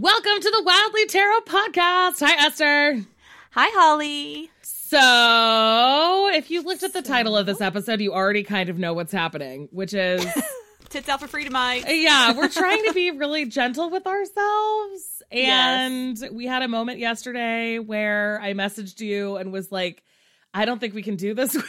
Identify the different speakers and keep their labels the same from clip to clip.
Speaker 1: Welcome to the Wildly Tarot podcast. Hi, Esther.
Speaker 2: Hi, Holly.
Speaker 1: So, if you looked at the title of this episode, you already kind of know what's happening, which is
Speaker 2: Tits out for freedom,
Speaker 1: yeah, we're trying to be really gentle with ourselves. And we had a moment yesterday where I messaged you and was like, I don't think we can do this.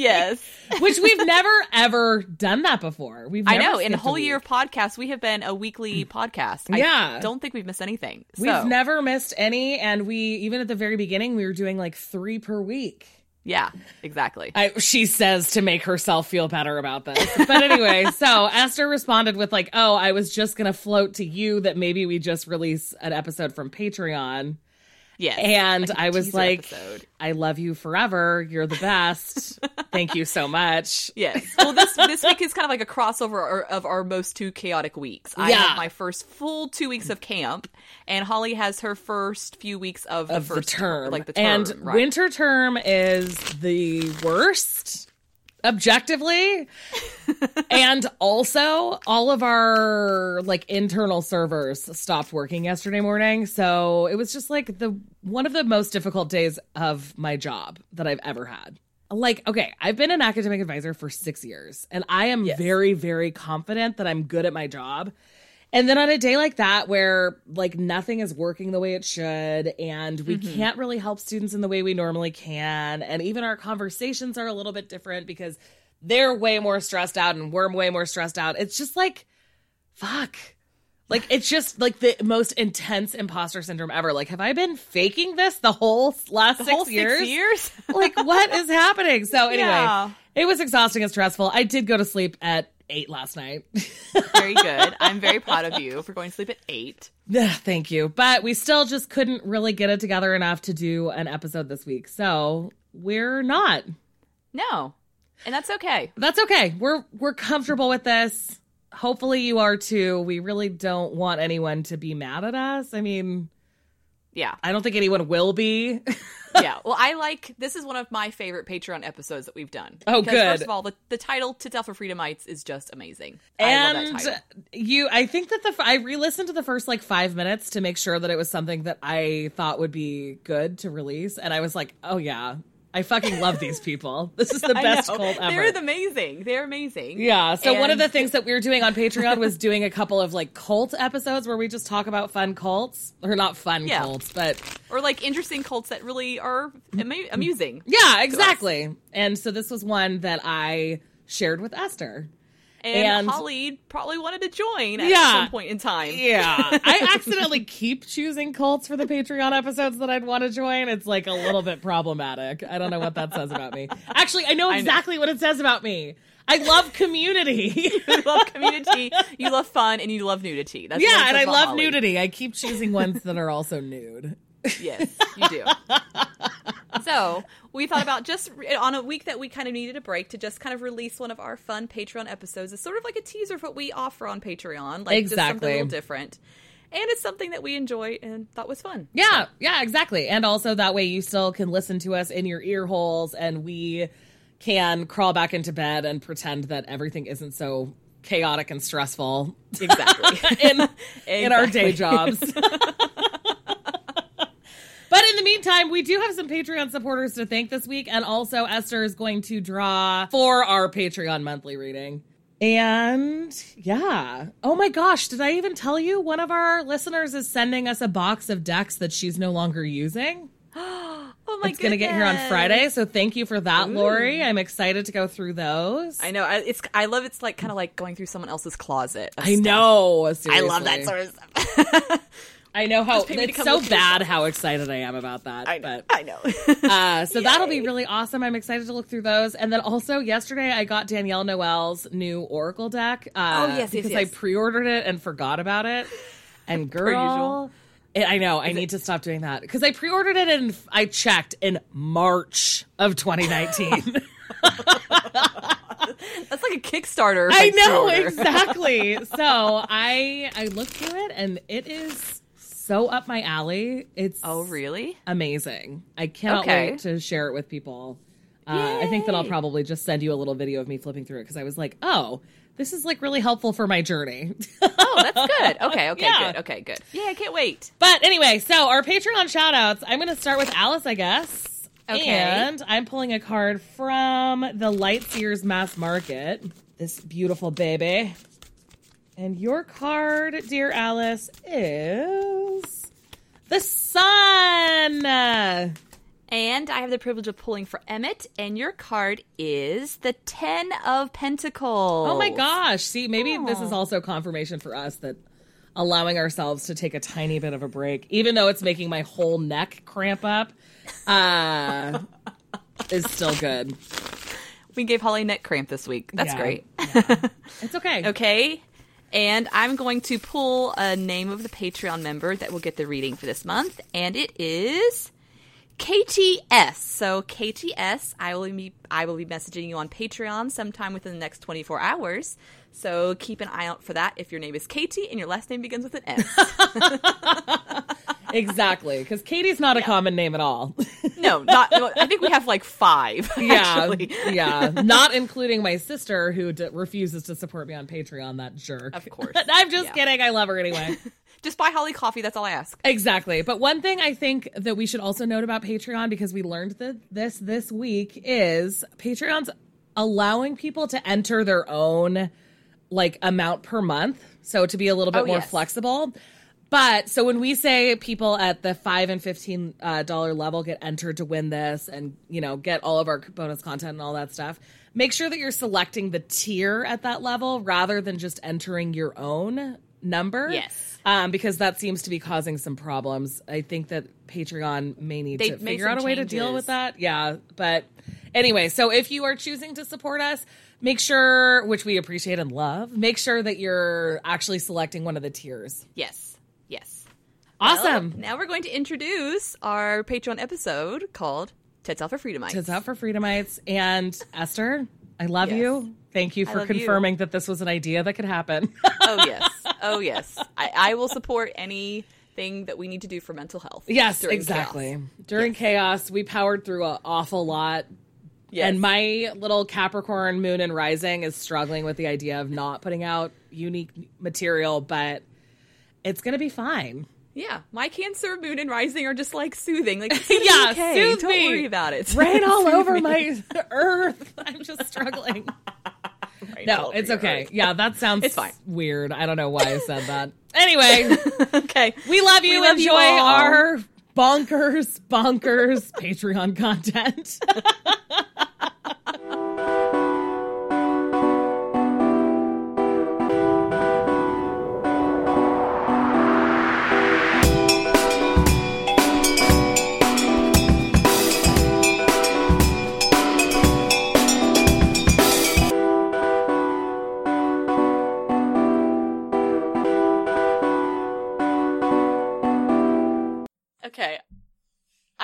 Speaker 2: Yes.
Speaker 1: Which we've never ever done that before. We've
Speaker 2: I know. In a whole year of podcasts, we have been a weekly mm. podcast.
Speaker 1: Yeah.
Speaker 2: I don't think we've missed anything.
Speaker 1: We've never missed any, and we even at the very beginning we were doing like three per week.
Speaker 2: Yeah, exactly.
Speaker 1: I, she says to make herself feel better about this. But anyway, so Esther responded with like, "Oh, I was just gonna float to you that maybe we just release an episode from Patreon."
Speaker 2: Yes.
Speaker 1: And
Speaker 2: Like
Speaker 1: I was like,
Speaker 2: episode.
Speaker 1: "I love you forever. You're the best. Thank you so much."
Speaker 2: Yes. Well, this this week is kind of like a crossover of our most two chaotic weeks. I
Speaker 1: Yeah.
Speaker 2: have my first full two weeks of camp, and Holly has her first few weeks of the
Speaker 1: Of the
Speaker 2: first
Speaker 1: term,
Speaker 2: like the term.
Speaker 1: and
Speaker 2: right.
Speaker 1: winter term is the worst objectively and also all of our like internal servers stopped working yesterday morning. So it was just like the one of the most difficult days of my job that i've ever had. Like okay i've been an academic advisor for six years and i am
Speaker 2: Yes.
Speaker 1: very very confident that i'm good at my job. And then on a day like that where like nothing is working the way it should and we mm-hmm. can't really help students in the way we normally can and even our conversations are a little bit different because they're way more stressed out and we're way more stressed out. It's just like fuck. Like it's just like the most intense imposter syndrome ever. Like have I been faking this the whole last
Speaker 2: the
Speaker 1: six
Speaker 2: whole
Speaker 1: years?
Speaker 2: six years.
Speaker 1: like what is happening? So anyway,
Speaker 2: Yeah.
Speaker 1: it was exhausting and stressful. I did go to sleep at 8 last night.
Speaker 2: very good. I'm very proud of you for going to sleep at eight.
Speaker 1: Yeah, Thank you. But we still just couldn't really get it together enough to do an episode this week. So we're not.
Speaker 2: No, and that's okay.
Speaker 1: That's okay. We're we're comfortable with this. Hopefully you are too. We really don't want anyone to be mad at us. I mean,
Speaker 2: Yeah.
Speaker 1: I don't think anyone will be.
Speaker 2: yeah. Well, I like this is one of my favorite Patreon episodes that we've done.
Speaker 1: Oh, good.
Speaker 2: First of all, the, the title "Tits Out for Freedomites" is just amazing. I love
Speaker 1: and
Speaker 2: that title.
Speaker 1: you I think that the I re-listened to the first like 5 minutes to make sure that it was something that I thought would be good to release and I was like, "Oh yeah. I fucking love these people. This is the best cult ever."
Speaker 2: They're amazing. They're amazing.
Speaker 1: Yeah. So one of the things that we were doing on Patreon was doing a couple of like cult episodes where we just talk about fun cults or not fun
Speaker 2: Yeah.
Speaker 1: cults, but
Speaker 2: or like interesting cults that really are ama- amusing.
Speaker 1: yeah, exactly. And so this was one that I shared with Esther.
Speaker 2: And,
Speaker 1: And-
Speaker 2: Holly probably wanted to join at
Speaker 1: Yeah.
Speaker 2: some point in time.
Speaker 1: Yeah. I accidentally keep choosing cults for the Patreon episodes that I'd want to join. It's like a little bit problematic. I don't know what that says about me. Actually, I know
Speaker 2: know.
Speaker 1: exactly what it says about me. I love community.
Speaker 2: you love community, you love fun, and you love nudity. That's
Speaker 1: yeah, and I love
Speaker 2: Holly.
Speaker 1: nudity. I keep choosing ones that are also nude.
Speaker 2: Yes, you do. so we thought about just on a week that we kind of needed a break to just kind of release one of our fun Patreon episodes. It's sort of like a teaser of what we offer on Patreon, like just something a little different. And it's something that we enjoy and thought was fun.
Speaker 1: Yeah, yeah, exactly. And also that way you still can listen to us in your ear holes and we can crawl back into bed and pretend that everything isn't so chaotic and stressful
Speaker 2: Exactly.
Speaker 1: in in our day jobs. But in the meantime, we do have some Patreon supporters to thank this week. And also, Esther is going to draw for our Patreon monthly reading. And yeah. Oh my gosh, did I even tell you? One of our listeners is sending us a box of decks that she's no longer using.
Speaker 2: oh my
Speaker 1: it's going to get here on. Friday. So thank you for that, Lori. I'm excited to go through those.
Speaker 2: I know. I- It's. I love. It's like kind of like going through someone else's closet.
Speaker 1: I
Speaker 2: stuff.
Speaker 1: know.
Speaker 2: I love that sort of stuff.
Speaker 1: I know how
Speaker 2: pay me to
Speaker 1: it's so bad how excited I am about that.
Speaker 2: I know.
Speaker 1: But
Speaker 2: I know.
Speaker 1: Uh, so that'll be really awesome. I'm excited to look through those. And then also yesterday I got Danielle Noel's new Oracle deck. Uh,
Speaker 2: Oh, yes, yes,
Speaker 1: because
Speaker 2: yes.
Speaker 1: I pre-ordered it and forgot about it. And girl, it- I know I need to stop doing that because I pre-ordered it and I checked in March of 2019.
Speaker 2: That's like a Kickstarter.
Speaker 1: I know exactly. So I I looked through it and it is so up my alley. It's
Speaker 2: Oh, really?
Speaker 1: amazing. I cannot
Speaker 2: Okay.
Speaker 1: wait to share it with people. Uh, I think that I'll probably just send you a little video of me flipping through it because I was like, oh, this is like really helpful for my journey.
Speaker 2: Oh, that's good. Okay, okay,
Speaker 1: Yeah.
Speaker 2: good. Okay, good. Yeah, I can't wait.
Speaker 1: but anyway, so our Patreon shout outs, I'm going to start with Alice, I guess.
Speaker 2: Okay.
Speaker 1: And I'm pulling a card from the Lightseers Mass Market. This beautiful baby. And your card, dear Alice, is the sun.
Speaker 2: And I have the privilege of pulling for Emmett, and your card is the Ten of Pentacles.
Speaker 1: Oh my gosh. See, maybe this is also confirmation for us that allowing ourselves to take a tiny bit of a break, even though it's making my whole neck cramp up, uh, is still good.
Speaker 2: We gave Holly neck cramp this week. That's
Speaker 1: Yeah.
Speaker 2: great.
Speaker 1: It's okay.
Speaker 2: Okay. And I'm going to pull a name of the Patreon member that will get the reading for this month, and it is KTS. So KTS, I will be I will be messaging you on Patreon sometime within the next 24 hours. So keep an eye out for that if your name is Katie and your last name begins with an S.
Speaker 1: Exactly. Because Katie's not a common name at all.
Speaker 2: no, not I think we have like 5
Speaker 1: yeah. yeah. Not including my sister who d- refuses to support me on Patreon, that jerk.
Speaker 2: Of course.
Speaker 1: I'm just
Speaker 2: Yeah.
Speaker 1: kidding. I love her anyway.
Speaker 2: Just buy Holly coffee, that's all I ask.
Speaker 1: Exactly. But one thing I think that we should also note about Patreon because we learned that this this week is Patreon's allowing people to enter their own like amount per month. So to be a little bit
Speaker 2: Oh,
Speaker 1: more
Speaker 2: yes.
Speaker 1: flexible. But so when we say people at the five and fifteen uh, dollar level get entered to win this and you know get all of our bonus content and all that stuff, make sure that you're selecting the tier at that level rather than just entering your own number.
Speaker 2: Yes.
Speaker 1: um, because that seems to be causing some problems. I think that Patreon may need
Speaker 2: They
Speaker 1: to figure out a way to deal with that. Yeah, but anyway, so if you are choosing to support us. Make sure, which we appreciate and love, make sure that you're actually selecting one of the tiers.
Speaker 2: Yes. Yes.
Speaker 1: Awesome.
Speaker 2: Well, now we're going to introduce our Patreon episode called Tits Out for Freedomites.
Speaker 1: Tits out for Freedomites. And Esther, I love
Speaker 2: Yes.
Speaker 1: you. Thank you for
Speaker 2: love you.
Speaker 1: confirming that this was an idea that could happen.
Speaker 2: Oh yes. Oh yes. I, I will support anything that we need to do for mental health.
Speaker 1: yes,
Speaker 2: during
Speaker 1: exactly.
Speaker 2: chaos.
Speaker 1: During
Speaker 2: Yes.
Speaker 1: chaos, we powered through an awful lot.
Speaker 2: Yes.
Speaker 1: And my little Capricorn moon and rising is struggling with the idea of not putting out unique material, but it's going to be fine.
Speaker 2: yeah, my Cancer, Moon, and Rising are just like soothing. Like it's
Speaker 1: Yeah,
Speaker 2: okay.
Speaker 1: soothe
Speaker 2: Don't
Speaker 1: me.
Speaker 2: worry about it.
Speaker 1: Rain all over
Speaker 2: me.
Speaker 1: my earth. I'm just struggling. No, it's okay.
Speaker 2: earth.
Speaker 1: Yeah, that sounds
Speaker 2: It's fine.
Speaker 1: weird. I don't know why I said that. Anyway,
Speaker 2: okay.
Speaker 1: we love you.
Speaker 2: We love you
Speaker 1: Enjoy
Speaker 2: all.
Speaker 1: our bonkers, bonkers Patreon content.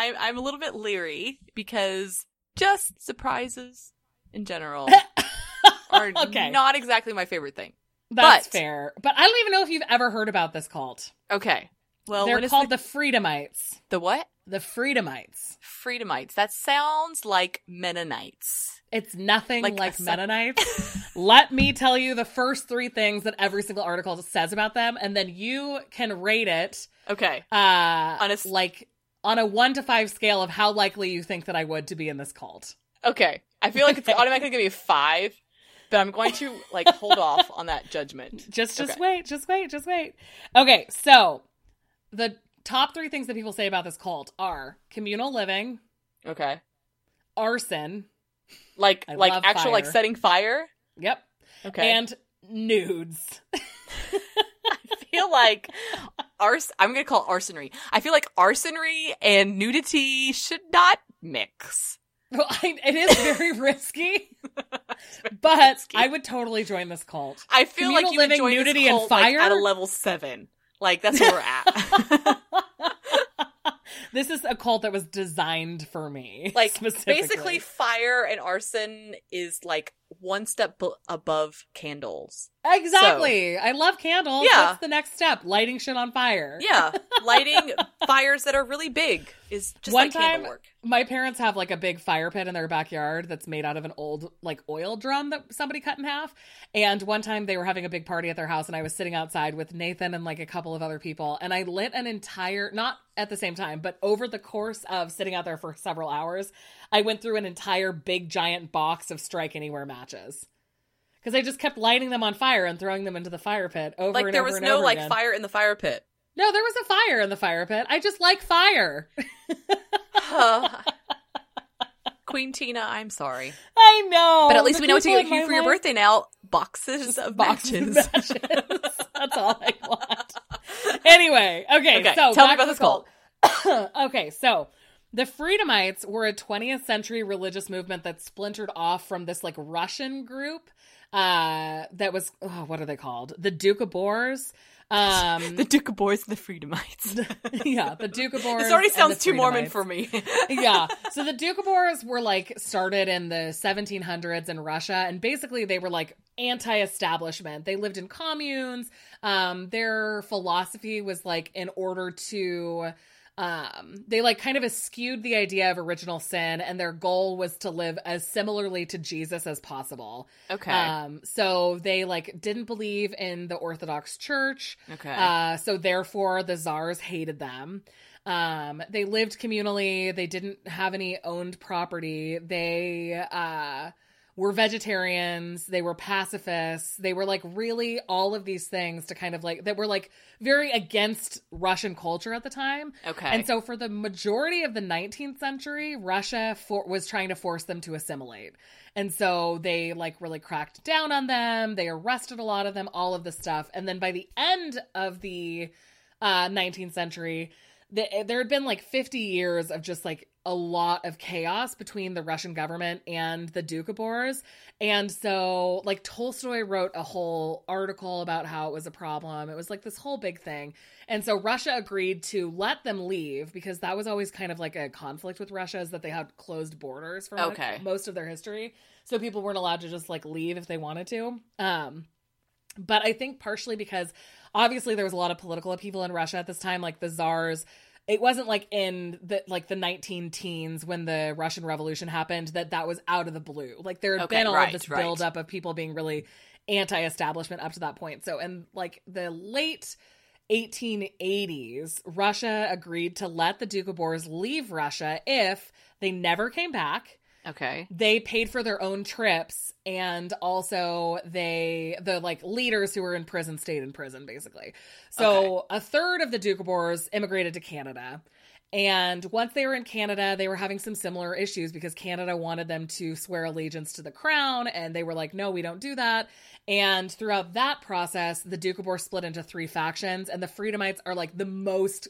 Speaker 2: I'm I'm a little bit leery because just surprises in general are
Speaker 1: Okay.
Speaker 2: not exactly my favorite thing.
Speaker 1: That's
Speaker 2: But-
Speaker 1: fair. But I don't even know if you've ever heard about this cult.
Speaker 2: Okay. Well,
Speaker 1: They're called
Speaker 2: the,
Speaker 1: the Freedomites.
Speaker 2: the what?
Speaker 1: The Freedomites.
Speaker 2: Freedomites. That sounds like Mennonites.
Speaker 1: It's nothing
Speaker 2: Like
Speaker 1: like, Mennonites. Let me tell you the first three things that every single article says about them, and then you can rate it
Speaker 2: Okay.
Speaker 1: uh,
Speaker 2: On a
Speaker 1: like on a one to five scale of how likely you think that I would to be in this cult.
Speaker 2: Okay. I feel like it's automatically gonna be five, but I'm going to like hold off on that judgment.
Speaker 1: Just just
Speaker 2: Okay.
Speaker 1: wait, just wait, just wait. Okay, so the top three things that people say about this cult are communal living,
Speaker 2: Okay.
Speaker 1: arson,
Speaker 2: Like
Speaker 1: I
Speaker 2: like actual like setting fire.
Speaker 1: yep,
Speaker 2: Okay.
Speaker 1: and nudes.
Speaker 2: I feel like ars I'm gonna call it arsonry. I feel like arsonry and nudity should not mix.
Speaker 1: Well, I, it is very risky, but I would totally join this cult.
Speaker 2: I feel
Speaker 1: Communal
Speaker 2: like you
Speaker 1: living,
Speaker 2: join
Speaker 1: nudity, and
Speaker 2: cult, like,
Speaker 1: fire?
Speaker 2: at a level seven. Like that's where we're at.
Speaker 1: This is a cult that was designed for me.
Speaker 2: like
Speaker 1: specifically.
Speaker 2: basically fire and arson is like
Speaker 3: one step b- above candles.
Speaker 1: Exactly. So, I love candles.
Speaker 3: Yeah.
Speaker 1: What's the next step? Lighting shit on fire.
Speaker 3: Yeah. Lighting fires that are really big is just
Speaker 1: One
Speaker 3: like
Speaker 1: time,
Speaker 3: work.
Speaker 1: My parents have like a big fire pit in their backyard that's made out of an old like oil drum that somebody cut in half. And one time they were having a big party at their house and I was sitting outside with Nathan and like a couple of other people and I lit an entire not at the same time, but over the course of sitting out there for several hours, I went through an entire big giant box of strike anywhere matches because I just kept lighting them on fire and throwing them into the fire pit over
Speaker 3: like
Speaker 1: and over.
Speaker 3: Like there was
Speaker 1: and
Speaker 3: no like
Speaker 1: again.
Speaker 3: fire in the fire pit.
Speaker 1: No, there was a fire in the fire pit. I just like fire.
Speaker 3: Queen Tina, I'm sorry,
Speaker 1: I know,
Speaker 3: but at least we know what to get you for your
Speaker 1: life-
Speaker 3: birthday now. Boxes of
Speaker 1: boxes
Speaker 3: matches.
Speaker 1: That's all I want. Anyway, okay,
Speaker 3: Okay,
Speaker 1: so
Speaker 3: tell me about this
Speaker 1: the cult. okay, so the Freedomites were a 20th century religious movement that splintered off from this like Russian group uh that was oh, what are they called? The Doukhobors. Um
Speaker 3: the Doukhobors, the Freedomites.
Speaker 1: yeah, the Doukhobors.
Speaker 3: This already sounds too Mormon for me.
Speaker 1: yeah. So the Doukhobors were like started in the 1700s in Russia, and basically they were like anti-establishment. They lived in communes. Um, their philosophy was like in order to um they like kind of eschewed the idea of original sin and their goal was to live as similarly to jesus as possible
Speaker 3: Okay.
Speaker 1: um so they like didn't believe in the orthodox church
Speaker 3: okay.
Speaker 1: uh, so therefore, the czars hated them. Um, they lived communally. They didn't have any owned property. They uh, were vegetarians. They were pacifists. They were like really all of these things to kind of like that were like very against Russian culture at the time.
Speaker 3: okay.
Speaker 1: And so, for the majority of the 19th century, Russia for, was trying to force them to assimilate. And so they like really cracked down on them. They arrested a lot of them, all of this stuff. And then by the end of the uh, 19th century, the, there had been like 50 years of just like a lot of chaos between the Russian government and the Doukhobors. And so, like, Tolstoy wrote a whole article about how it was a problem. It was like this whole big thing. And so, Russia agreed to let them leave because that was always kind of like a conflict with Russia, is that they had closed borders for
Speaker 3: Okay.
Speaker 1: most of their history. So, people weren't allowed to just like leave if they wanted to. Um, but I think partially because obviously there was a lot of political upheaval in Russia at this time, like the czars. It wasn't like in the like the 19 teens when the Russian Revolution happened that that was out of the blue. Like there had
Speaker 3: Okay,
Speaker 1: been all
Speaker 3: right,
Speaker 1: of this
Speaker 3: right.
Speaker 1: buildup of people being really anti-establishment up to that point. So in like the late 1880s, Russia agreed to let the Doukhobors leave Russia if they never came back
Speaker 3: okay.
Speaker 1: they paid for their own trips and also they the like leaders who were in prison stayed in prison basically. So a third of the Doukhobors immigrated to canada. And once they were in canada they were having some similar issues because canada wanted them to swear allegiance to the crown and they were like no we don't do that. And throughout that process the Boers split into three factions and the freedomites are like the most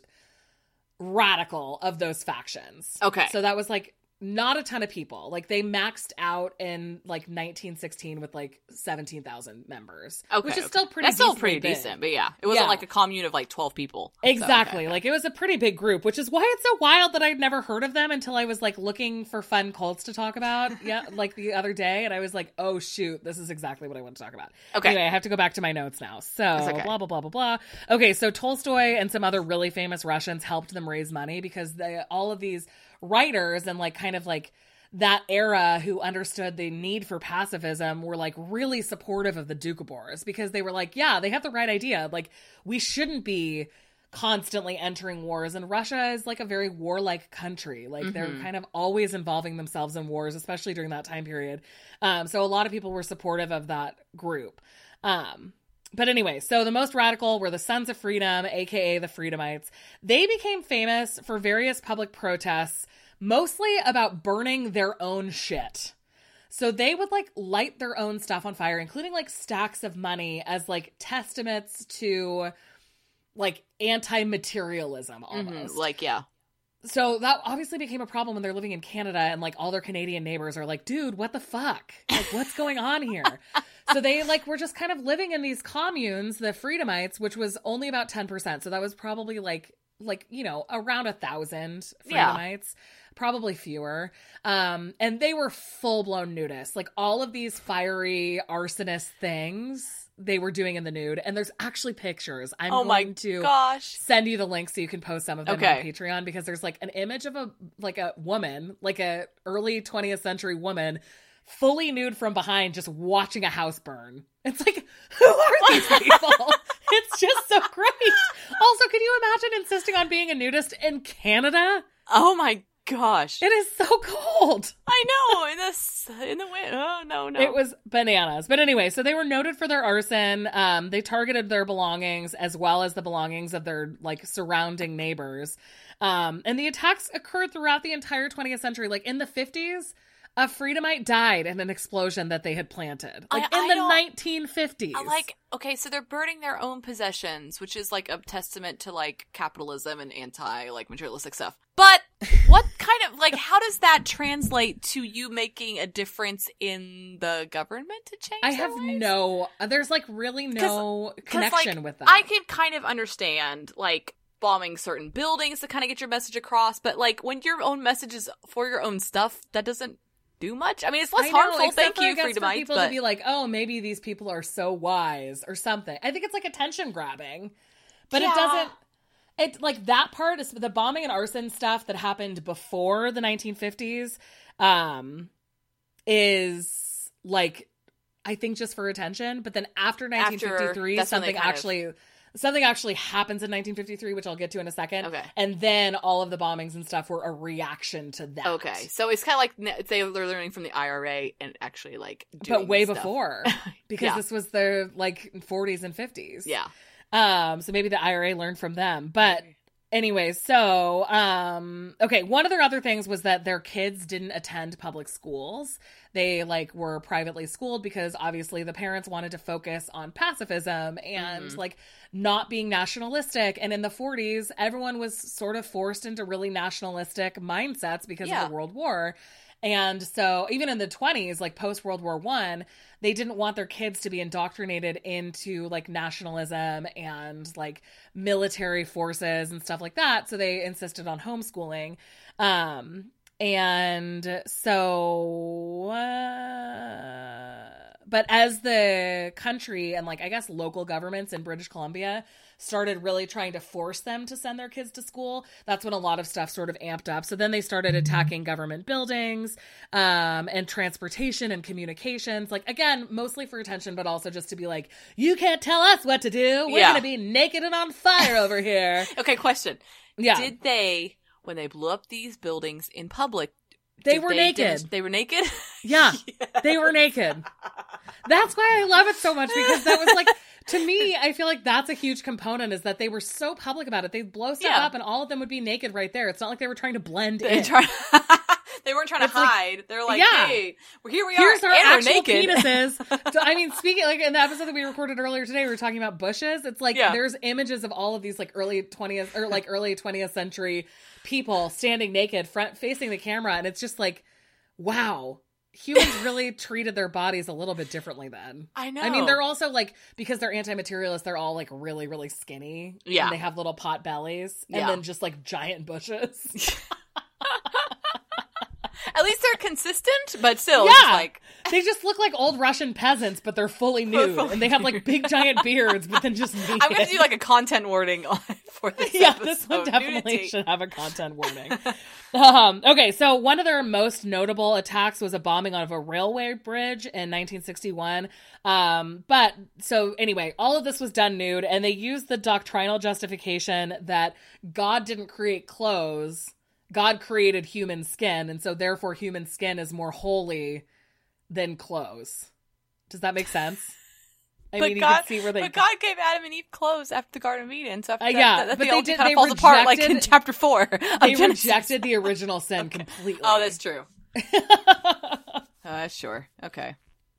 Speaker 1: radical of those factions.
Speaker 3: Okay.
Speaker 1: so that was like not a ton of people. Like they maxed out in like 1916 with like 17,000 members,
Speaker 3: Okay.
Speaker 1: which is
Speaker 3: okay.
Speaker 1: still pretty.
Speaker 3: That's still pretty
Speaker 1: big.
Speaker 3: decent, but yeah, it wasn't
Speaker 1: Yeah.
Speaker 3: like a commune of like twelve people. So,
Speaker 1: Exactly.
Speaker 3: okay.
Speaker 1: Like it was a pretty big group, which is why it's so wild that I'd never heard of them until I was like looking for fun cults to talk about. Yeah, like the other day, and I was like, "Oh shoot, this is exactly what I want to talk about."
Speaker 3: Okay.
Speaker 1: Anyway, I have to go back to my notes now. So blah blah blah blah blah. Okay, so Tolstoy and some other really famous Russians helped them raise money because they all of these writers and like kind of like that era who understood the need for pacifism were like really supportive of the Doukhobors because they were like, yeah, they have the right idea. Like we shouldn't be constantly entering wars and Russia is like a very warlike country. Like they're kind of always involving themselves in wars, especially during that time period. Um, so a lot of people were supportive of that group. Um, but anyway, so the most radical were the Sons of Freedom, aka the Freedomites. They became famous for various public protests, mostly about burning their own shit. So they would like light their own stuff on fire, including like stacks of money as like testaments to like anti-materialism almost.
Speaker 3: Mhm, like yeah,
Speaker 1: So that obviously became a problem when they're living in Canada and like all their Canadian neighbors are like, dude, what the fuck? Like, what's going on here? so they like were just kind of living in these communes, the Freedomites, which was only about 10%. So that was probably like like you know around a thousand
Speaker 2: Yeah.
Speaker 1: freedomites probably fewer um and they were full-blown nudists like all of these fiery arsonist things they were doing in the nude and there's actually pictures i'm
Speaker 2: oh
Speaker 1: going to
Speaker 2: gosh.
Speaker 1: send you the link so you can post some of them
Speaker 2: Okay.
Speaker 1: on patreon because there's like an image of a like a woman like a early 20th century woman fully nude from behind just watching a house burn it's like who are these people it's just so great also can you imagine insisting on being a nudist in canada
Speaker 2: Oh my gosh.
Speaker 1: it is so cold
Speaker 2: I know in the in the wind. Oh no no.
Speaker 1: It was bananas. But anyway, so they were noted for their arson. Um, they targeted their belongings as well as the belongings of their like surrounding neighbors. Um, and the attacks occurred throughout the entire 20th century. Like in the 50s, a Freedomite died in an explosion that they had planted. Like
Speaker 2: I-
Speaker 1: in
Speaker 2: I
Speaker 1: the 1950s.
Speaker 2: Like okay, so they're burning their own possessions, which is like a testament to like capitalism and anti like materialistic stuff. But what kind of like how does that translate to you making a difference in the government to change?
Speaker 1: I have no. Uh, there's like really no
Speaker 2: 'Cause,
Speaker 1: connection
Speaker 2: like,
Speaker 1: with that.
Speaker 2: I could kind of understand like bombing certain buildings to kind of get your message across, but like when your own message is for your own stuff, that doesn't do much. I mean, it's less
Speaker 1: know,
Speaker 2: harmful. Thank
Speaker 1: for,
Speaker 2: you,
Speaker 1: I guess, for people
Speaker 2: But
Speaker 1: to be like, oh, maybe these people are so wise or something. I think it's like attention grabbing, but
Speaker 2: Yeah.
Speaker 1: it doesn't. It like that part is the bombing and arson stuff that happened before the 1950s. Um, is like I think just for attention, but then after 1953,
Speaker 2: that's when
Speaker 1: something
Speaker 2: kind of-
Speaker 1: actually. Something actually happens in 1953, which I'll get to in a second.
Speaker 2: Okay.
Speaker 1: And then all of the bombings and stuff were a reaction to that.
Speaker 2: okay, so it's kind of like they they're learning from the IRA and actually like, doing
Speaker 1: but way
Speaker 2: stuff.
Speaker 1: before because
Speaker 2: Yeah.
Speaker 1: this was the like 40s and 50s
Speaker 2: Yeah.
Speaker 1: um so maybe the ira learned from them but anyway so um okay one of their other things was that their kids didn't attend public schools they like were privately schooled because obviously the parents wanted to focus on pacifism and
Speaker 2: Mhm.
Speaker 1: like not being nationalistic and in the 40s everyone was sort of forced into really nationalistic mindsets because
Speaker 2: Yeah.
Speaker 1: of the world war and so even in the 20s like post world war 1 they didn't want their kids to be indoctrinated into like nationalism and like military forces and stuff like that. So they insisted on homeschooling. Um and so uh, but as the country and like i guess local governments in british columbia started really trying to force them to send their kids to school that's when a lot of stuff sort of amped up so then they started attacking government buildings um, and transportation and communications like again mostly for attention but also just to be like you can't tell us what to do we're
Speaker 2: Yeah.
Speaker 1: gonna be naked and on fire over here
Speaker 2: Okay, question.
Speaker 1: yeah
Speaker 2: Did they when they blew up these buildings in public?
Speaker 1: They
Speaker 2: did
Speaker 1: were naked
Speaker 2: demonst- They were naked.
Speaker 1: yeah they were naked that's why i love it so much because that was like to me i feel like that's a huge component is that they were so public about it they'd blow stuff
Speaker 2: Yeah.
Speaker 1: up and all of them would be naked right there it's not like they were trying to blend
Speaker 2: They
Speaker 1: in
Speaker 2: try- they weren't trying to
Speaker 1: It's like-
Speaker 2: hide. They're like,
Speaker 1: Yeah.
Speaker 2: hey, well, here we
Speaker 1: Here's
Speaker 2: are.
Speaker 1: Here's our
Speaker 2: and
Speaker 1: actual
Speaker 2: naked.
Speaker 1: penises. so, I mean, speaking like in the episode that we recorded earlier today, we were talking about bushes. It's like
Speaker 2: Yeah.
Speaker 1: there's images of all of these like early 20th or like early 20th century people standing naked, front facing the camera, and it's just like, wow, humans really treated their bodies a little bit differently then.
Speaker 2: I know.
Speaker 1: I mean, they're also like because they're anti-materialist, they're all like really, really skinny.
Speaker 2: Yeah.
Speaker 1: and they have little pot bellies, and
Speaker 2: Yeah.
Speaker 1: then just like giant bushes.
Speaker 2: At least they're consistent, but still,
Speaker 1: Yeah.
Speaker 2: just like
Speaker 1: They just look like old Russian peasants, but they're fully nude,
Speaker 2: fully
Speaker 1: and they have like big giant beards, but then just naked.
Speaker 2: I'm going to do like a content warning on for this.
Speaker 1: yeah,
Speaker 2: episode.
Speaker 1: this one definitely
Speaker 2: Nudity.
Speaker 1: should have a content warning. um, okay, so one of their most notable attacks was a bombing of a railway bridge in 1961. Um, but so anyway, all of this was done nude, and they used the doctrinal justification that God didn't create clothes. God created human skin, and so therefore human skin is more holy than clothes. Does that make sense? I
Speaker 2: But
Speaker 1: mean, you
Speaker 2: God,
Speaker 1: can see where they
Speaker 2: but God gave Adam and Eve clothes after the Garden of Eden. So after
Speaker 1: Uh,
Speaker 2: that,
Speaker 1: yeah,
Speaker 2: that, that
Speaker 1: they
Speaker 2: only
Speaker 1: did-
Speaker 2: kind
Speaker 1: they
Speaker 2: of falls apart like in chapter four.
Speaker 1: They
Speaker 2: Genesis.
Speaker 1: rejected the original sin completely.
Speaker 2: Oh, that's true. Uh, sure. Okay.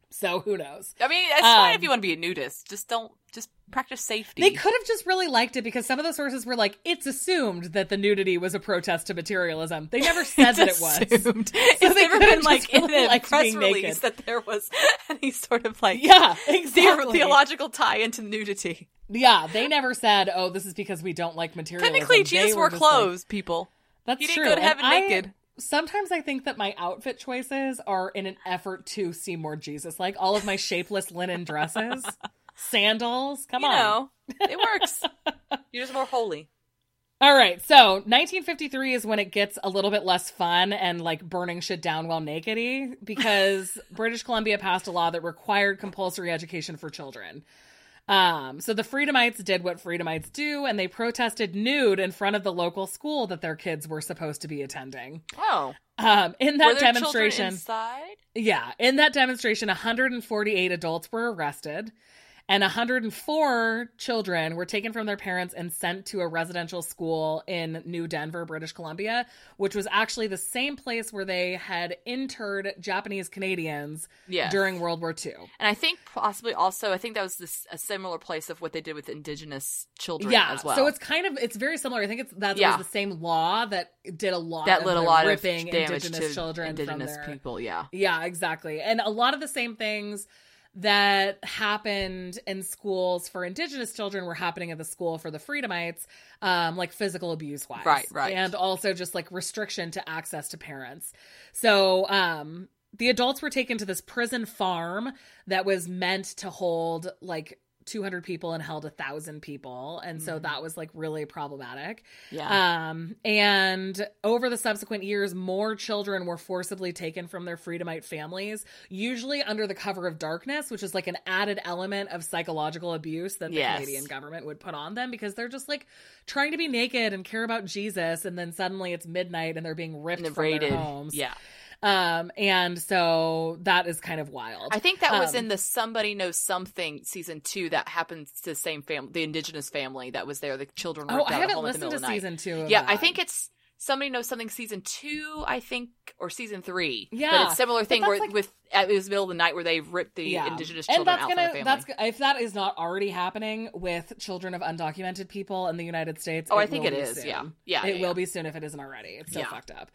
Speaker 1: so who knows?
Speaker 2: I mean, it's fine
Speaker 1: Um,
Speaker 2: if you want to be a nudist. Just don't. Just practice safety.
Speaker 1: They could have just really liked it because some of the sources were like, it's assumed that the nudity was a protest to materialism. They never said that it was.
Speaker 2: Assumed.
Speaker 1: So
Speaker 2: it's
Speaker 1: they
Speaker 2: never been like
Speaker 1: just
Speaker 2: in
Speaker 1: really
Speaker 2: the press release
Speaker 1: naked.
Speaker 2: that there was any sort of like
Speaker 1: Yeah, exactly.
Speaker 2: theological tie into nudity.
Speaker 1: Yeah, they never said, "Oh, this is because we don't like materialism."
Speaker 2: Technically,
Speaker 1: They
Speaker 2: Jesus
Speaker 1: were
Speaker 2: wore
Speaker 1: just like-
Speaker 2: clothes, people.
Speaker 1: That's
Speaker 2: He didn't
Speaker 1: true.
Speaker 2: go to
Speaker 1: And
Speaker 2: heaven
Speaker 1: I- Sometimes I think that my outfit choices are in an effort to seem more Jesus. Like all of my shapeless linen dresses, sandals. Come
Speaker 2: You
Speaker 1: on.
Speaker 2: know, it works. You're just more holy.
Speaker 1: All right, so 1953 is when it gets a little bit less fun and like burning shit down while nakedy because British Columbia passed a law that required compulsory education for children. Um, so the Freedomites did what Freedomites do, and they protested nude in front of the local school that their kids were supposed to be attending.
Speaker 2: Oh,
Speaker 1: Um, in that demonstration,
Speaker 2: inside?
Speaker 1: yeah, in that demonstration, 148 adults were arrested, and 104 children were taken from their parents and sent to a residential school in New Denver, British Columbia, which was actually the same place where they had interred Japanese Canadians
Speaker 2: Yes.
Speaker 1: during World War II.
Speaker 2: And I think possibly also, I think that was this, a similar place of what they did with indigenous children
Speaker 1: Yeah,
Speaker 2: as well.
Speaker 1: so it's kind of it's very similar. I think it's that
Speaker 2: Yeah.
Speaker 1: was the same law that did a lot
Speaker 2: that
Speaker 1: of
Speaker 2: a lot of
Speaker 1: ripping
Speaker 2: damage
Speaker 1: indigenous
Speaker 2: to
Speaker 1: children
Speaker 2: indigenous people. Yeah.
Speaker 1: Yeah, exactly. And a lot of the same things that happened in schools for indigenous children were happening at the school for the freedomites um like physical abuse wise
Speaker 2: Right, right.
Speaker 1: and also just like restriction to access to parents so um the adults were taken to this prison farm that was meant to hold like 200 people and held a thousand people and so that was like really problematic
Speaker 2: Yeah.
Speaker 1: um, and over the subsequent years, more children were forcibly taken from their Freedomite families, usually under the cover of darkness, which is like an added element of psychological abuse that the
Speaker 2: Yes.
Speaker 1: Canadian government would put on them because they're just like trying to be naked and care about Jesus, and then suddenly it's midnight and they're being ripped from their homes.
Speaker 2: Yeah.
Speaker 1: Um, and so that is kind of wild.
Speaker 2: I think that was
Speaker 1: Um,
Speaker 2: in the Somebody Knows Something season two that happens to the same family, the indigenous family that was there. The children were
Speaker 1: Oh, I haven't listened to
Speaker 2: of the night.
Speaker 1: season two. Of
Speaker 2: Yeah, I think it's Somebody Knows Something season two, I think, or season three.
Speaker 1: Yeah,
Speaker 2: But it's a similar thing where
Speaker 1: like-
Speaker 2: with it was the middle of the night where they ripped the indigenous children
Speaker 1: and that's
Speaker 2: out
Speaker 1: gonna
Speaker 2: from the family.
Speaker 1: that's if that is not already happening with children of undocumented people in the United States.
Speaker 2: Oh, I think it
Speaker 1: soon.
Speaker 2: yeah. Yeah,
Speaker 1: it
Speaker 2: yeah,
Speaker 1: will
Speaker 2: yeah.
Speaker 1: be soon if it isn't already. It's so
Speaker 2: Yeah.
Speaker 1: fucked up.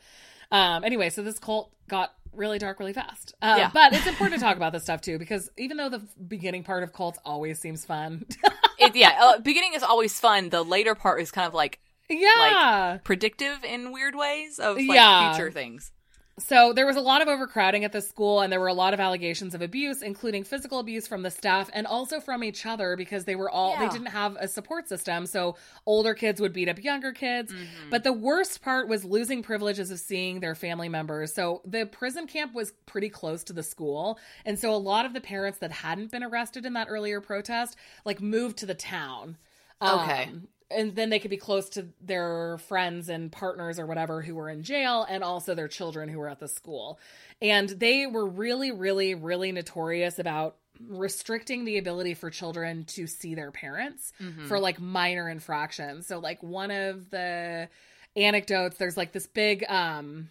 Speaker 1: Um. Anyway, so this cult got really dark really fast. Uh,
Speaker 2: Yeah.
Speaker 1: But it's important to talk about this stuff too because even though the beginning part of cults always seems fun,
Speaker 2: It- yeah, uh, beginning is always fun. The later part is kind of like
Speaker 1: yeah.
Speaker 2: like predictive in weird ways of like
Speaker 1: Yeah.
Speaker 2: future things.
Speaker 1: So there was a lot of overcrowding at the school, and there were a lot of allegations of abuse, including physical abuse from the staff and also from each other because they were all they didn't have a support system. So older kids would beat up younger kids.
Speaker 2: Mm-hmm.
Speaker 1: But the worst part was losing privileges of seeing their family members. So the prison camp was pretty close to the school, and so a lot of the parents that hadn't been arrested in that earlier protest like moved to the town.
Speaker 2: Okay.
Speaker 1: Um, and then they could be close to their friends and partners or whatever who were in jail and also their children who were at the school. And they were really, really, really notorious about restricting the ability for children to see their parents for like minor infractions. So like one of the anecdotes, there's like this big um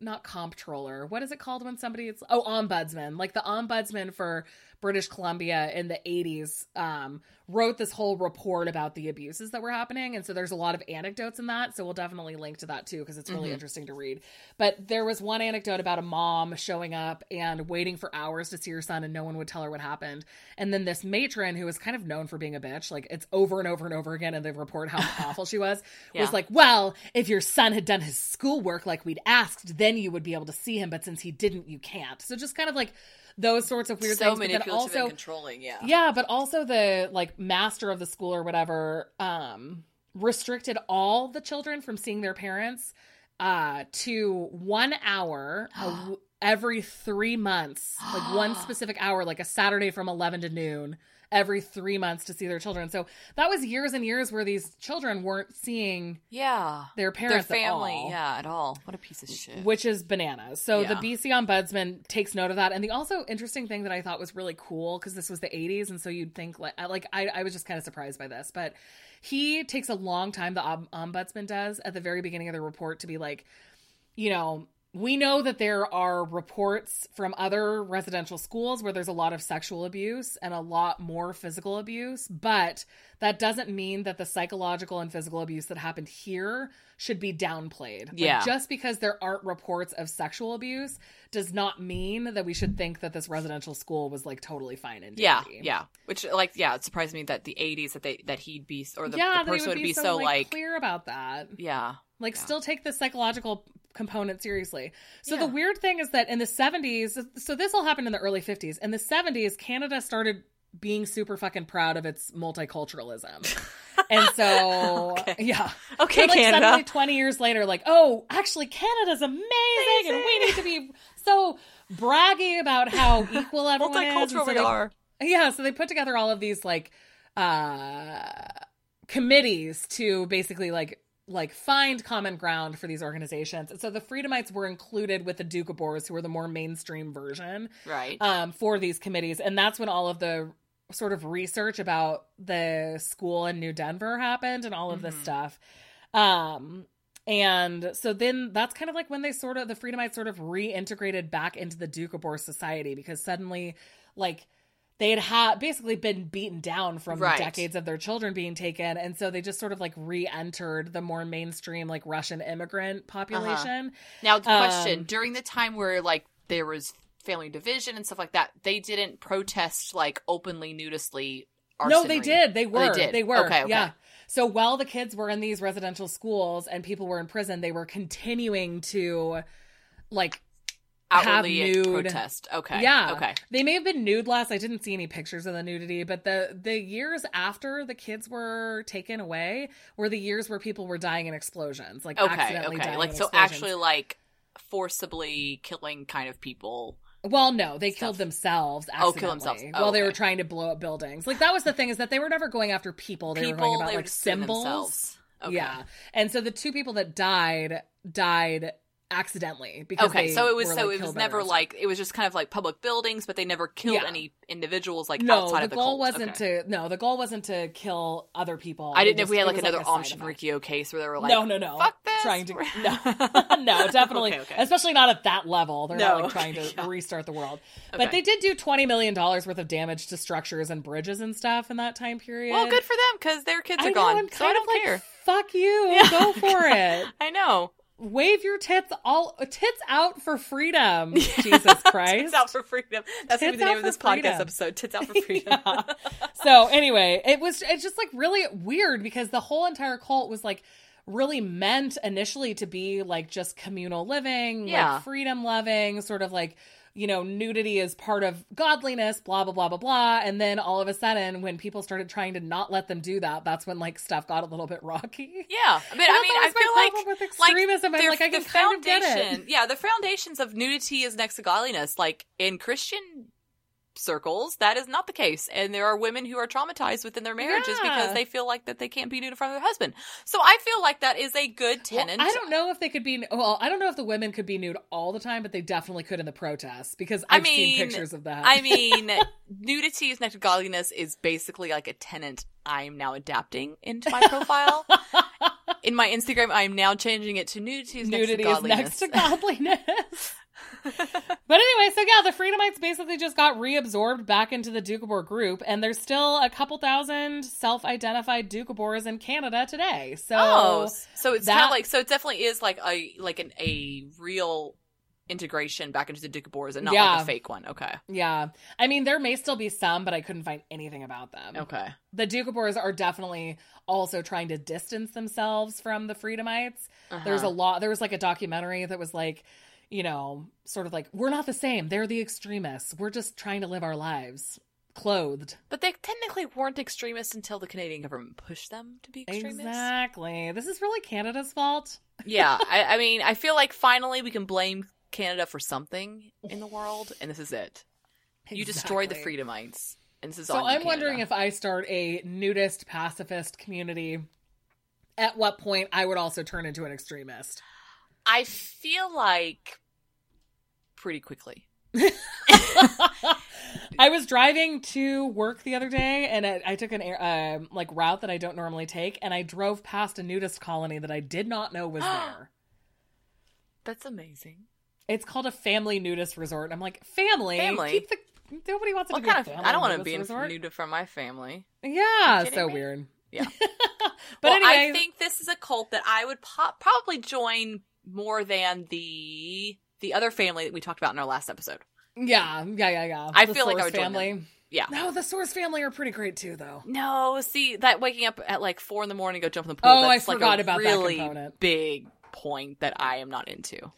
Speaker 1: not comptroller. What is it called when somebody is oh ombudsman? Like the ombudsman for British Columbia in the 80s um wrote this whole report about the abuses that were happening and so there's a lot of anecdotes in that so we'll definitely link to that too because it's really interesting to read. But there was one anecdote about a mom showing up and waiting for hours to see her son and no one would tell her what happened. And then this matron who was kind of known for being a bitch, like it's over and over and over again in the report how awful she was, was like, "Well, if your son had done his schoolwork like we'd asked, then you would be able to see him, but since he didn't, you can't." So just kind of like those sorts of weird
Speaker 2: so
Speaker 1: things. Then
Speaker 2: manipulative
Speaker 1: also,
Speaker 2: and controlling. Yeah.
Speaker 1: yeah, but also the like master of the school or whatever um restricted all the children from seeing their parents uh to 1 hour every 3 months, like one specific hour like a Saturday from 11 to noon every 3 months to see their children. So that was years and years where these children weren't seeing
Speaker 2: Yeah.
Speaker 1: their
Speaker 2: Their
Speaker 1: parents at
Speaker 2: family.
Speaker 1: all
Speaker 2: Yeah, at all. What a piece of shit.
Speaker 1: which is bananas. So the BC ombudsman takes note of that. And the also interesting thing that I thought was really cool because this was the 80s, and so you'd think like I- like I, I was just kind of surprised by this, but he takes a long time. The ombudsman does at the very beginning of the report to be like, you know. We know that there are reports from other residential schools where there's a lot of sexual abuse and a lot more physical abuse, but that doesn't mean that the psychological and physical abuse that happened here should be downplayed. Like,
Speaker 2: Yeah.
Speaker 1: just because there aren't reports of sexual abuse does not mean that we should think that this residential school was like totally fine and
Speaker 2: Yeah,
Speaker 1: dandy.
Speaker 2: yeah. Which, like, yeah, it surprised me that the '80s that they that he'd be or the,
Speaker 1: yeah,
Speaker 2: the person
Speaker 1: would
Speaker 2: would
Speaker 1: be,
Speaker 2: be so like,
Speaker 1: clear about that.
Speaker 2: yeah,
Speaker 1: Like,
Speaker 2: Yeah.
Speaker 1: still take the psychological component seriously. So
Speaker 2: Yeah.
Speaker 1: the weird thing is that in the 70s, so this all happened in the early 50s. In the 70s, Canada started being super fucking proud of its multiculturalism. and so,
Speaker 2: Okay.
Speaker 1: yeah.
Speaker 2: okay,
Speaker 1: So, like,
Speaker 2: Canada.
Speaker 1: suddenly 20 years later, like, oh, actually, Canada's amazing, and we need to be so braggy about how equal everyone is.
Speaker 2: Multicultural
Speaker 1: so
Speaker 2: we
Speaker 1: they-
Speaker 2: are.
Speaker 1: yeah, so they put together all of these like uh committees to basically like like find common ground for these organizations. And so the Freedomites were included with the Duke Doukhobors, who were the more mainstream version
Speaker 2: Right.
Speaker 1: um, for these committees. And that's when all of the sort of research about the school in New Denver happened and all of this
Speaker 2: Mhm.
Speaker 1: stuff. Um, and so then that's kind of like when they sort of, the Freedomites sort of reintegrated back into the Duke Doukhobor society because suddenly, like, they had ha- basically been beaten down from
Speaker 2: Right.
Speaker 1: decades of their children being taken. And so they just sort of like re entered the more mainstream, like Russian immigrant population.
Speaker 2: Now, the question
Speaker 1: Um,
Speaker 2: during the time where like there was family division and stuff like that, they didn't protest like openly, nudistly.
Speaker 1: No, they did. They were.
Speaker 2: did.
Speaker 1: They were.
Speaker 2: Okay, okay.
Speaker 1: Yeah. So while the kids were in these residential schools and people were in prison, they were continuing to like
Speaker 2: outwardly
Speaker 1: have nude-
Speaker 2: protest. Okay.
Speaker 1: Yeah.
Speaker 2: Okay.
Speaker 1: They may have been nude last. I didn't see any pictures of the nudity, but the the years after the kids were taken away were the years where people were dying in explosions, like
Speaker 2: Okay.
Speaker 1: accidentally
Speaker 2: Okay.
Speaker 1: dying
Speaker 2: Like so,
Speaker 1: explosions.
Speaker 2: actually, like forcibly killing kind of people.
Speaker 1: Well, no, they
Speaker 2: stuff.
Speaker 1: killed themselves
Speaker 2: Oh, kill themselves. Oh,
Speaker 1: while they were trying to blow up buildings. Like that was the thing is that they were never going after people. They
Speaker 2: people
Speaker 1: were going about like symbols.
Speaker 2: Okay.
Speaker 1: Yeah. And so the two people that died died accidentally because
Speaker 2: Okay, so it was
Speaker 1: were,
Speaker 2: so
Speaker 1: like,
Speaker 2: it was never like it was just kind of like public buildings, but they never killed
Speaker 1: Yeah.
Speaker 2: any individuals like
Speaker 1: no
Speaker 2: outside
Speaker 1: the
Speaker 2: of the
Speaker 1: goal
Speaker 2: cult.
Speaker 1: wasn't
Speaker 2: Okay.
Speaker 1: to no the goal wasn't to kill other people
Speaker 2: I didn't know if we had like another
Speaker 1: a side
Speaker 2: Amish case where they were like,
Speaker 1: no no no
Speaker 2: fuck this.
Speaker 1: trying to no no definitely
Speaker 2: Okay, okay.
Speaker 1: especially not at that level they're not like trying to
Speaker 2: yeah.
Speaker 1: restart the world but they did do 20 million dollars worth of damage to structures and bridges and stuff in that time period
Speaker 2: Well, good for them because their kids
Speaker 1: I
Speaker 2: are
Speaker 1: know,
Speaker 2: gone,
Speaker 1: I'm
Speaker 2: so I don't
Speaker 1: like,
Speaker 2: care.
Speaker 1: fuck you
Speaker 2: Yeah.
Speaker 1: go for it
Speaker 2: I know.
Speaker 1: Wave your tits all tits out for freedom jesus christ
Speaker 2: Tits out for freedom. That's gonna be the name of this podcast episode. Tits out for freedom.
Speaker 1: Yeah. so anyway it was it's just like really weird because the whole entire cult was like really meant initially to be like just communal living
Speaker 2: Yeah.
Speaker 1: like freedom loving sort of like you know nudity is part of godliness blah blah blah blah blah and then all of a sudden when people started trying to not let them do that that's when like stuff got a little bit rocky
Speaker 2: Yeah, but I mean, I feel like
Speaker 1: with
Speaker 2: like
Speaker 1: extremism. I'm like, I can
Speaker 2: the
Speaker 1: kind of get it.
Speaker 2: foundation, yeah, the foundations of nudity is next to godliness. Like in Christian circles, that is not the case, and there are women who are traumatized within their marriages
Speaker 1: Yeah.
Speaker 2: because they feel like that they can't be nude in front of their husband. So I feel like that is a good
Speaker 1: Well,
Speaker 2: tenant.
Speaker 1: I don't know if they could be. Well, I don't know if the women could be nude all the time, but they definitely could in the protests because
Speaker 2: I
Speaker 1: I've seen
Speaker 2: mean,
Speaker 1: pictures of that.
Speaker 2: I mean, nudity is next to godliness is basically like a tenant I'm now adapting into my profile. In my Instagram, I'm now changing it to nudity is next
Speaker 1: nudity
Speaker 2: to
Speaker 1: is next to godliness. but anyway, so yeah, the Freedomites basically just got reabsorbed back into the Doukhobor group, and there's still a couple thousand self-identified Doukhobors in Canada today. So
Speaker 2: Oh, so it's
Speaker 1: that-
Speaker 2: of like so it definitely is like a like an a real integration back into the Doukhobors and not
Speaker 1: Yeah.
Speaker 2: like a fake one. Okay,
Speaker 1: yeah, I mean there may still be some, but I couldn't find anything about them.
Speaker 2: okay,
Speaker 1: The Doukhobors are definitely also trying to distance themselves from the Freedomites. There's a
Speaker 2: Uh-huh.
Speaker 1: lot. There was like a documentary that was like, you know, sort of like we're not the same. They're the extremists. We're just trying to live our lives clothed.
Speaker 2: but they technically weren't extremists until the Canadian government pushed them to be extremists.
Speaker 1: Exactly. This is really Canada's fault.
Speaker 2: yeah, I, I mean, I feel like finally we can blame Canada for something in the world, and this is it. You destroyed the Freedomites, and this is
Speaker 1: So
Speaker 2: you,
Speaker 1: I'm wondering if I start a nudist pacifist community, at what point I would also turn into an extremist.
Speaker 2: I feel like pretty quickly.
Speaker 1: I was driving to work the other day, and I, I took an air, um like route that I don't normally take, and I drove past a nudist colony that I did not know was there.
Speaker 2: That's amazing.
Speaker 1: It's called a family nudist resort. And I'm like, family?
Speaker 2: Family?
Speaker 1: Keep the, nobody wants
Speaker 2: What
Speaker 1: to be
Speaker 2: kind
Speaker 1: a
Speaker 2: of? I don't want to be in nude from my family.
Speaker 1: Yeah, so
Speaker 2: me?
Speaker 1: weird.
Speaker 2: Yeah.
Speaker 1: But
Speaker 2: well,
Speaker 1: anyway,
Speaker 2: I think this is a cult that I would po- probably join more than the the other family that we talked about in our last episode.
Speaker 1: yeah, yeah, yeah, yeah.
Speaker 2: I
Speaker 1: The
Speaker 2: feel like I
Speaker 1: Source
Speaker 2: would join
Speaker 1: family.
Speaker 2: Yeah.
Speaker 1: No, the Source family are pretty great too, though.
Speaker 2: No, see that waking up at like four in the morning, go jump in the pool.
Speaker 1: Oh, I
Speaker 2: like
Speaker 1: forgot about that component.
Speaker 2: Big point that I am not into.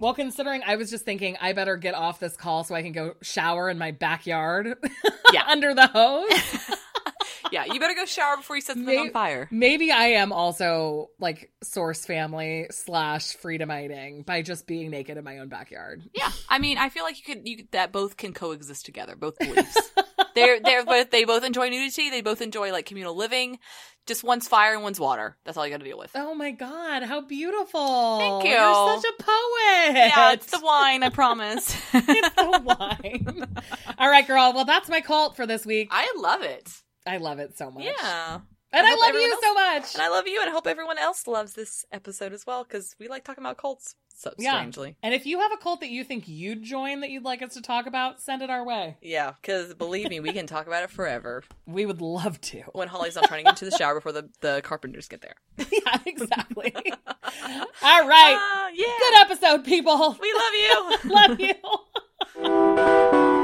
Speaker 1: Well, considering I was just thinking I better get off this call so I can go shower in my backyard.
Speaker 2: Yeah.
Speaker 1: under the hose.
Speaker 2: Yeah, you better go shower before you set something
Speaker 1: May-
Speaker 2: on fire.
Speaker 1: Maybe I am also like Source family slash freedomiting by just being naked in my own backyard.
Speaker 2: Yeah, I mean, I feel like you could you could- that both can coexist together. Both beliefs. they're they're both they both enjoy nudity. They both enjoy like communal living. Just one's fire and one's water. That's all you got to deal with.
Speaker 1: Oh my god, how beautiful!
Speaker 2: Thank you.
Speaker 1: You're such a poet.
Speaker 2: Yeah, it's the wine. I promise.
Speaker 1: it's the wine. All right, girl. Well, that's my cult for this week.
Speaker 2: I love it.
Speaker 1: I love it so much.
Speaker 3: Yeah.
Speaker 1: and
Speaker 3: I
Speaker 1: I, love you
Speaker 3: else-
Speaker 1: so much.
Speaker 3: And I love you and I hope everyone else loves this episode as well because we like talking about cults so
Speaker 1: Yeah.
Speaker 3: strangely.
Speaker 1: And if you have a cult that you think you'd join that you'd like us to talk about, send it our way.
Speaker 3: Yeah, because believe me, we can talk about it forever
Speaker 1: We would love to.
Speaker 3: when Holly's not trying to get into the shower before the, the carpenters get there.
Speaker 1: yeah, exactly. All right.
Speaker 3: Ah, yeah.
Speaker 1: Good episode, people.
Speaker 3: We love you.
Speaker 1: love you.